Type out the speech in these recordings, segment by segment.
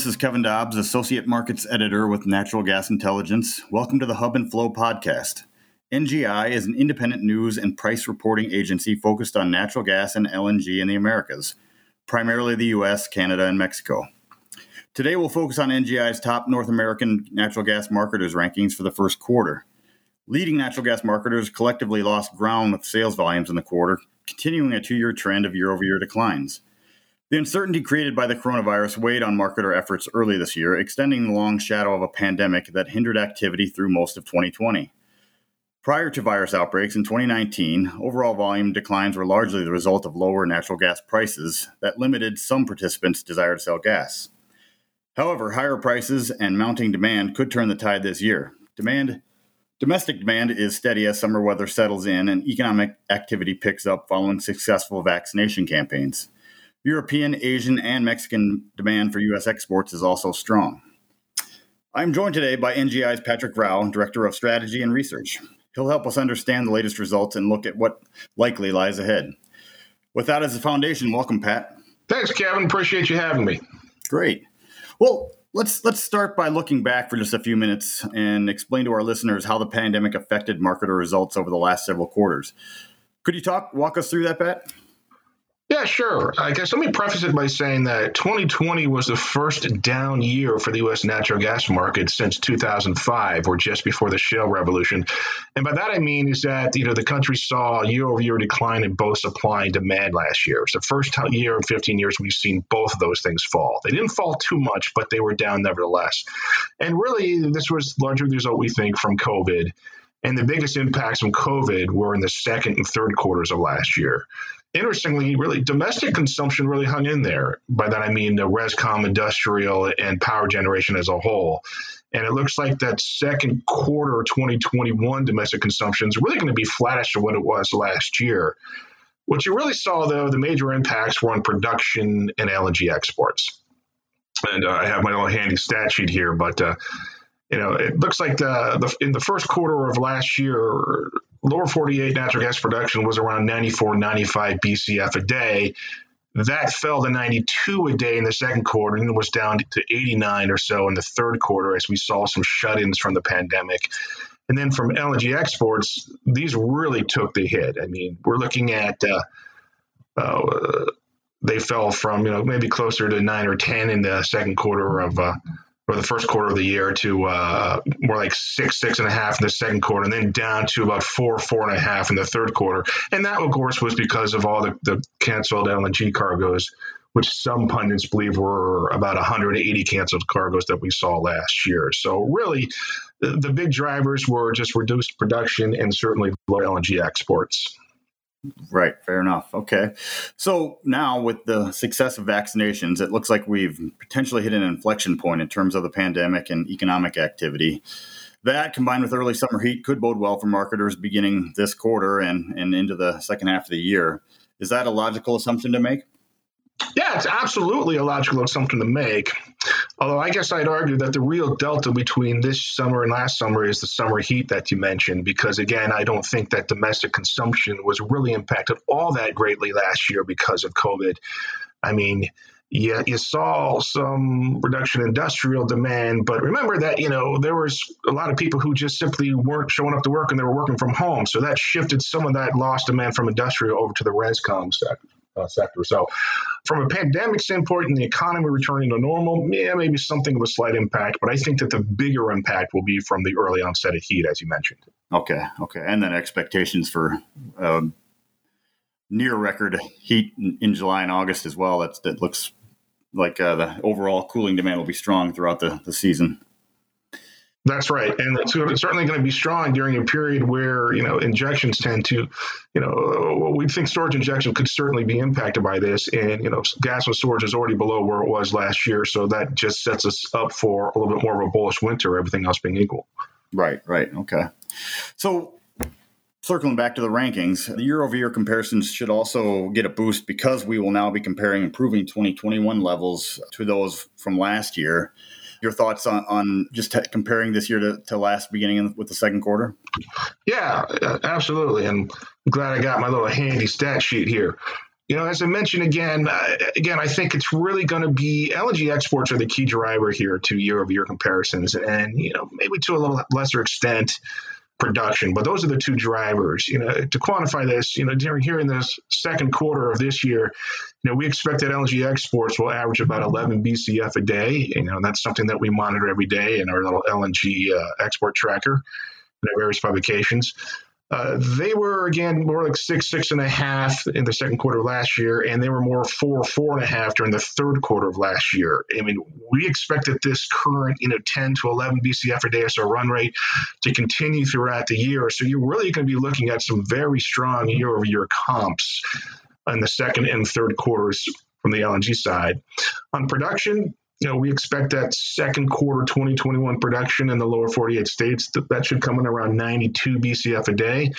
This is Kevin Dobbs, Associate Markets Editor with Natural Gas Intelligence. Welcome to the Hub and Flow podcast. NGI is an independent news and price reporting agency focused on natural gas and LNG in the Americas, primarily the US, Canada, and Mexico. Today, we'll focus on NGI's top North American natural gas marketers rankings for the first quarter. Leading natural gas marketers collectively lost ground with sales volumes in the quarter, continuing a two year trend of year over year declines. The uncertainty created by the coronavirus weighed on marketer efforts early this year, extending the long shadow of a pandemic that hindered activity through most of 2020. Prior to virus outbreaks in 2019, overall volume declines were largely the result of lower natural gas prices that limited some participants' desire to sell gas. However, higher prices and mounting demand could turn the tide this year. Demand Domestic demand is steady as summer weather settles in and economic activity picks up following successful vaccination campaigns. European, Asian, and Mexican demand for U.S. exports is also strong. I'm joined today by NGI's Patrick Rau, Director of Strategy and Research. He'll help us understand the latest results and look at what likely lies ahead. With that as a foundation, welcome, Pat. Thanks, Kevin. Appreciate you having me. Great. Well, let's let's start by looking back for just a few minutes and explain to our listeners how the pandemic affected marketer results over the last several quarters. Could you talk walk us through that, Pat? Yeah, sure. I guess let me preface it by saying that 2020 was the first down year for the U.S. natural gas market since 2005, or just before the shale revolution. And by that I mean is that you know the country saw a year-over-year decline in both supply and demand last year. It's the first year in 15 years we've seen both of those things fall. They didn't fall too much, but they were down nevertheless. And really, this was largely the result we think from COVID. And the biggest impacts from COVID were in the second and third quarters of last year interestingly, really domestic consumption really hung in there. By that I mean the rescom, industrial, and power generation as a whole. And it looks like that second quarter 2021 domestic consumption is really going to be flattish to what it was last year. What you really saw, though, the major impacts were on production and LNG exports. And uh, I have my little handy stat sheet here, but uh, you know, it looks like the, the in the first quarter of last year, lower 48 natural gas production was around 94, 95 BCF a day. That fell to 92 a day in the second quarter and was down to 89 or so in the third quarter as we saw some shut ins from the pandemic. And then from LNG exports, these really took the hit. I mean, we're looking at uh, uh, they fell from you know maybe closer to nine or ten in the second quarter of uh, or the first quarter of the year to uh, more like six, six and a half in the second quarter, and then down to about four, four and a half in the third quarter. And that, of course, was because of all the, the canceled LNG cargoes, which some pundits believe were about 180 canceled cargoes that we saw last year. So, really, the, the big drivers were just reduced production and certainly low LNG exports. Right, fair enough. Okay. So now with the success of vaccinations, it looks like we've potentially hit an inflection point in terms of the pandemic and economic activity. That combined with early summer heat could bode well for marketers beginning this quarter and, and into the second half of the year. Is that a logical assumption to make? Yeah, it's absolutely a logical assumption to make. Although I guess I'd argue that the real delta between this summer and last summer is the summer heat that you mentioned, because again, I don't think that domestic consumption was really impacted all that greatly last year because of COVID. I mean, yeah, you saw some reduction in industrial demand, but remember that you know there was a lot of people who just simply weren't showing up to work and they were working from home, so that shifted some of that lost demand from industrial over to the rescom sector uh, sector. So, from a pandemic standpoint and the economy returning to normal, yeah, maybe something of a slight impact, but I think that the bigger impact will be from the early onset of heat, as you mentioned. Okay, okay, and then expectations for um, near record heat in, in, July and August as well. That's that looks like uh, the overall cooling demand will be strong throughout the, the season. That's right, and it's certainly going to be strong during a period where you know injections tend to, you know, we think storage injection could certainly be impacted by this, and you know, gas and storage is already below where it was last year, so that just sets us up for a little bit more of a bullish winter, everything else being equal. Right, right, okay. So, circling back to the rankings, the year-over-year comparisons should also get a boost because we will now be comparing improving 2021 levels to those from last year your thoughts on, on just t- comparing this year to, to last beginning with the second quarter? Yeah, absolutely. And I'm glad I got my little handy stat sheet here. you know, as I mentioned again, uh, again, I think it's really going to be LNG exports are the key driver here to year-over-year comparisons, and you know, maybe to a little lesser extent, production. But those are the two drivers. You know, to quantify this, you know, during here in this second quarter of this year, you know, we expect that LNG exports will average about 11 BCF a day. You know, that's something that we monitor every day in our little LNG uh, export tracker in our various publications. Uh, they were again more like six, six and a half in the second quarter of last year, and they were more four, four and a half during the third quarter of last year. I mean, we expect that this current, you know, 10 to 11 BCF a day or run rate to continue throughout the year. So you're really going to be looking at some very strong year-over-year comps in the second and third quarters from the LNG side. On production, you know, we expect that second quarter 2021 production in the lower 48 states that, that should come in around 92 BCF a day.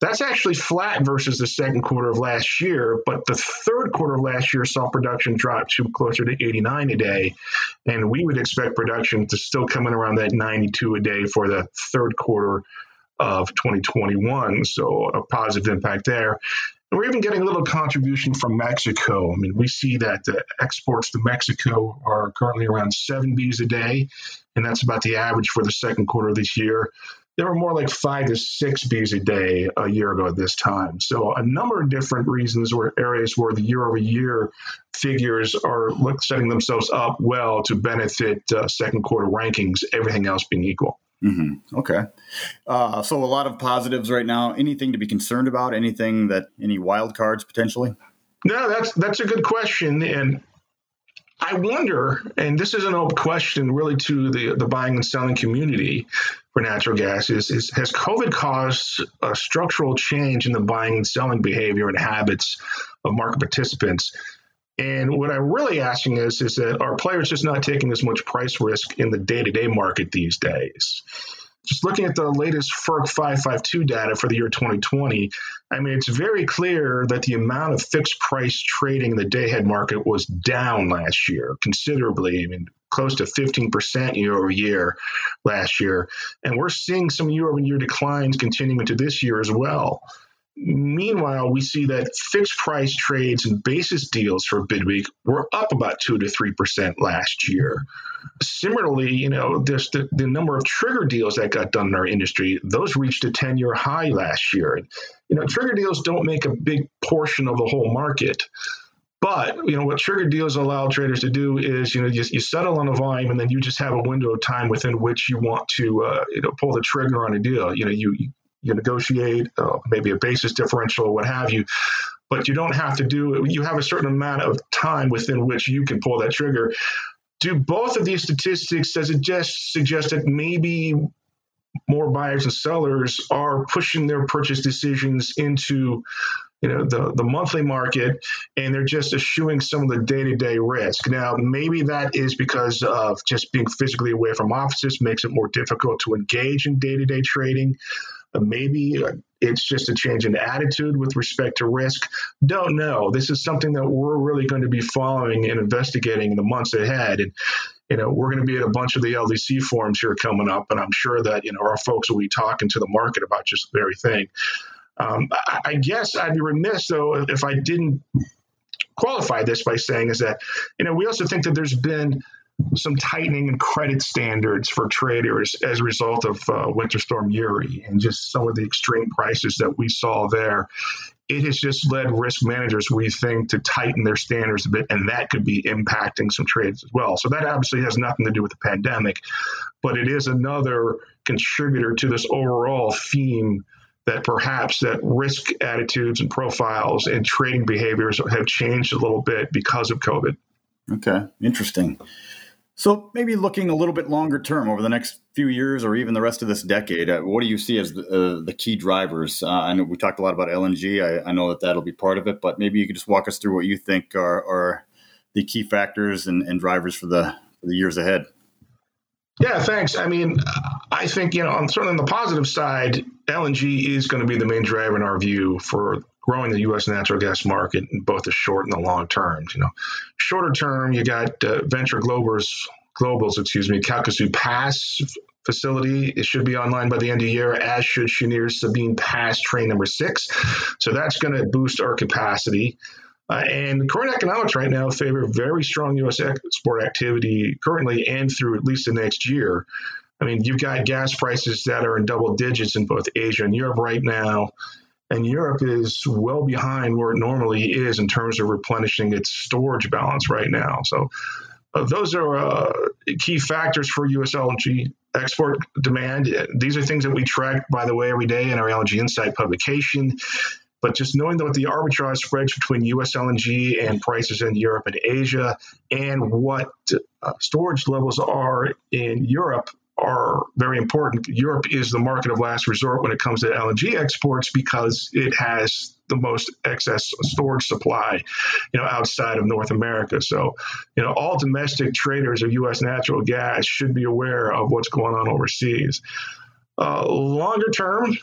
That's actually flat versus the second quarter of last year, but the third quarter of last year saw production drop to closer to 89 a day, and we would expect production to still come in around that 92 a day for the third quarter of 2021. So a positive impact there. And we're even getting a little contribution from Mexico. I mean, we see that the exports to Mexico are currently around seven Bs a day, and that's about the average for the second quarter of this year. There were more like five to six Bs a day a year ago at this time. So, a number of different reasons or areas where the year over year figures are setting themselves up well to benefit uh, second quarter rankings, everything else being equal. Mm-hmm. Okay. Uh, so a lot of positives right now. Anything to be concerned about? Anything that any wild cards potentially? No, that's that's a good question, and I wonder. And this is an open question, really, to the the buying and selling community for natural gas. Is, is has COVID caused a structural change in the buying and selling behavior and habits of market participants? And what I'm really asking is, is that are players just not taking as much price risk in the day-to-day market these days? Just looking at the latest FERC 552 data for the year 2020, I mean, it's very clear that the amount of fixed price trading in the day ahead market was down last year considerably. I mean, close to 15% year over year last year. And we're seeing some year over year declines continuing into this year as well. Meanwhile, we see that fixed price trades and basis deals for Bidweek were up about two to three percent last year. Similarly, you know, there's the, the number of trigger deals that got done in our industry; those reached a ten-year high last year. You know, trigger deals don't make a big portion of the whole market. But you know what trigger deals allow traders to do is you know you, you, settle on a volume and then you just have a window of time within which you want to uh, you know pull the trigger on a deal. You know you you negotiate uh, maybe a basis differential, what have you. But you don't have to do. You have a certain amount of time within which you can pull that trigger. Do both of these statistics does it just suggest that maybe more buyers and sellers are pushing their purchase decisions into you know the, the monthly market and they're just eschewing some of the day-to-day risk now maybe that is because of just being physically away from offices makes it more difficult to engage in day-to-day trading Maybe it's just a change in attitude with respect to risk. Don't know. This is something that we're really going to be following and investigating in the months ahead. And you know, we're going to be at a bunch of the LDC forums here coming up, and I'm sure that you know our folks will be talking to the market about just the very thing. Um, I, I guess I'd be remiss though if I didn't qualify this by saying is that you know we also think that there's been some tightening in credit standards for traders as a result of uh, Winter Storm Uri and just some of the extreme prices that we saw there. It has just led risk managers, we think, to tighten their standards a bit, and that could be impacting some trades as well. So that obviously has nothing to do with the pandemic, but it is another contributor to this overall theme that perhaps that risk attitudes and profiles and trading behaviors have changed a little bit because of COVID. Okay, interesting. So maybe looking a little bit longer term over the next few years or even the rest of this decade, uh, what do you see as the, uh, the key drivers? Uh, I know we talked a lot about LNG. I, I, know that that'll be part of it, but maybe you could just walk us through what you think are, are the key factors and, and drivers for the, for the years ahead. Yeah, thanks. I mean, I think, you know, on certainly on the positive side, LNG is going to be the main driver in our view for growing the U.S. natural gas market in both the short and the long terms. You know, shorter term, you got uh, Venture Global's, Global's, excuse me, Calcasieu Pass facility. It should be online by the end of the year, as should Cheniere's Sabine Pass train number six. So that's going to boost our capacity. Uh, and current economics right now favor very strong U.S. export activity currently and through at least the next year. I mean, you've got gas prices that are in double digits in both Asia and Europe right now. And Europe is well behind where it normally is in terms of replenishing its storage balance right now. So, uh, those are uh, key factors for U.S. LNG export demand. These are things that we track, by the way, every day in our LNG Insight publication. But just knowing what the arbitrage spreads between U.S. LNG and prices in Europe and Asia, and what uh, storage levels are in Europe are very important. Europe is the market of last resort when it comes to LNG exports because it has the most excess storage supply, you know, outside of North America. So, you know, all domestic traders of U.S. natural gas should be aware of what's going on overseas. Uh, longer term,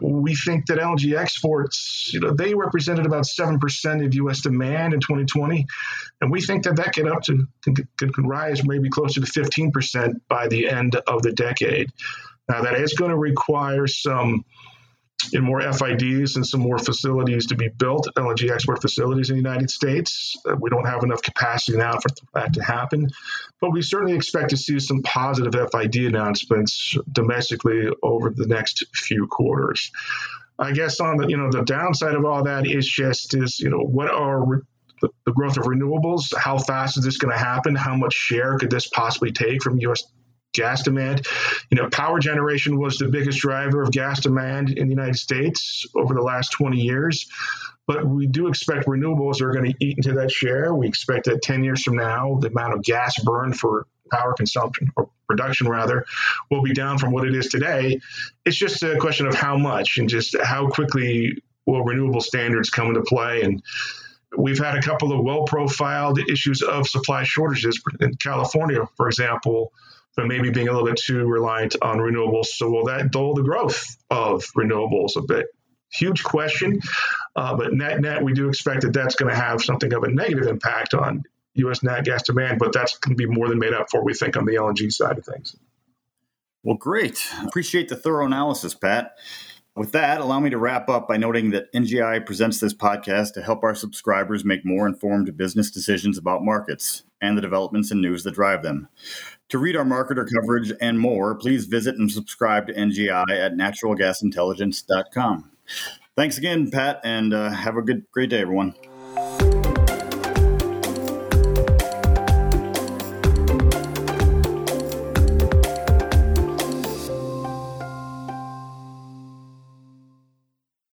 we think that LNG exports, you know, they represented about 7% of U.S. demand in 2020. And we think that that could up to could, can rise maybe closer to 15% by the end of the decade. Now, that is going to require some in more FIDs and some more facilities to be built, LNG export facilities in the United States. Uh, we don't have enough capacity now for that to happen, but we certainly expect to see some positive FID announcements domestically over the next few quarters. I guess on the you know the downside of all that is just is you know what are re- the, the growth of renewables? How fast is this going to happen? How much share could this possibly take from U.S gas demand. You know, power generation was the biggest driver of gas demand in the United States over the last 20 years. But we do expect renewables are going to eat into that share. We expect that 10 years from now, the amount of gas burned for power consumption or production rather will be down from what it is today. It's just a question of how much and just how quickly will renewable standards come into play and We've had a couple of well profiled issues of supply shortages in California, for example, but maybe being a little bit too reliant on renewables. So will that dull the growth of renewables a bit? Huge question, uh, but net net, we do expect that that's going to have something of a negative impact on U.S. nat gas demand, but that's going to be more than made up for, we think, on the LNG side of things. Well, great. Appreciate the thorough analysis, Pat. With that, allow me to wrap up by noting that NGI presents this podcast to help our subscribers make more informed business decisions about markets and the developments and news that drive them. To read our marketer coverage and more, please visit and subscribe to NGI at naturalgasintelligence.com. Thanks again, Pat, and uh, have a good, great day, everyone.